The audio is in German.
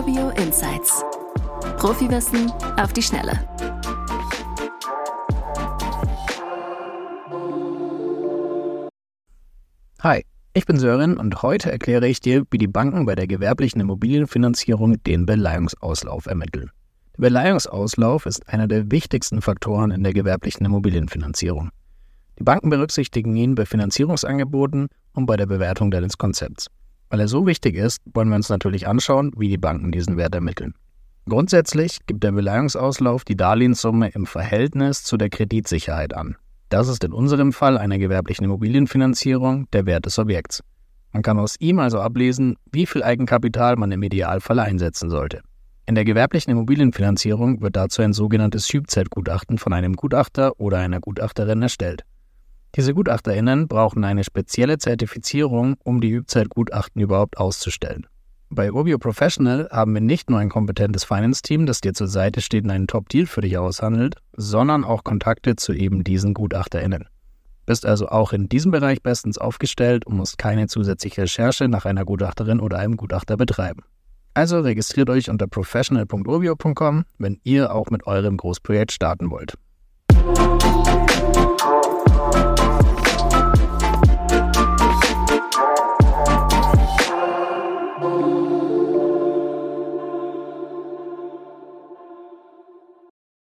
Urbio Insights. Profiwissen auf die Schnelle. Hi, ich bin Sören und heute erkläre ich dir, wie die Banken bei der gewerblichen Immobilienfinanzierung den Beleihungsauslauf ermitteln. Der Beleihungsauslauf ist einer der wichtigsten Faktoren in der gewerblichen Immobilienfinanzierung. Die Banken berücksichtigen ihn bei Finanzierungsangeboten und bei der Bewertung deines Konzepts. Weil er so wichtig ist, wollen wir uns natürlich anschauen, wie die Banken diesen Wert ermitteln. Grundsätzlich gibt der Beleihungsauslauf die Darlehenssumme im Verhältnis zu der Kreditsicherheit an. Das ist in unserem Fall einer gewerblichen Immobilienfinanzierung der Wert des Objekts. Man kann aus ihm also ablesen, wie viel Eigenkapital man im Idealfall einsetzen sollte. In der gewerblichen Immobilienfinanzierung wird dazu ein sogenanntes Hübzeitgutachten von einem Gutachter oder einer Gutachterin erstellt. Diese GutachterInnen brauchen eine spezielle Zertifizierung, um die Übzeitgutachten überhaupt auszustellen. Bei Urbio Professional haben wir nicht nur ein kompetentes Finance-Team, das dir zur Seite steht und einen Top-Deal für dich aushandelt, sondern auch Kontakte zu eben diesen GutachterInnen. Bist also auch in diesem Bereich bestens aufgestellt und musst keine zusätzliche Recherche nach einer Gutachterin oder einem Gutachter betreiben. Also registriert euch unter professional.urbio.com, wenn ihr auch mit eurem Großprojekt starten wollt.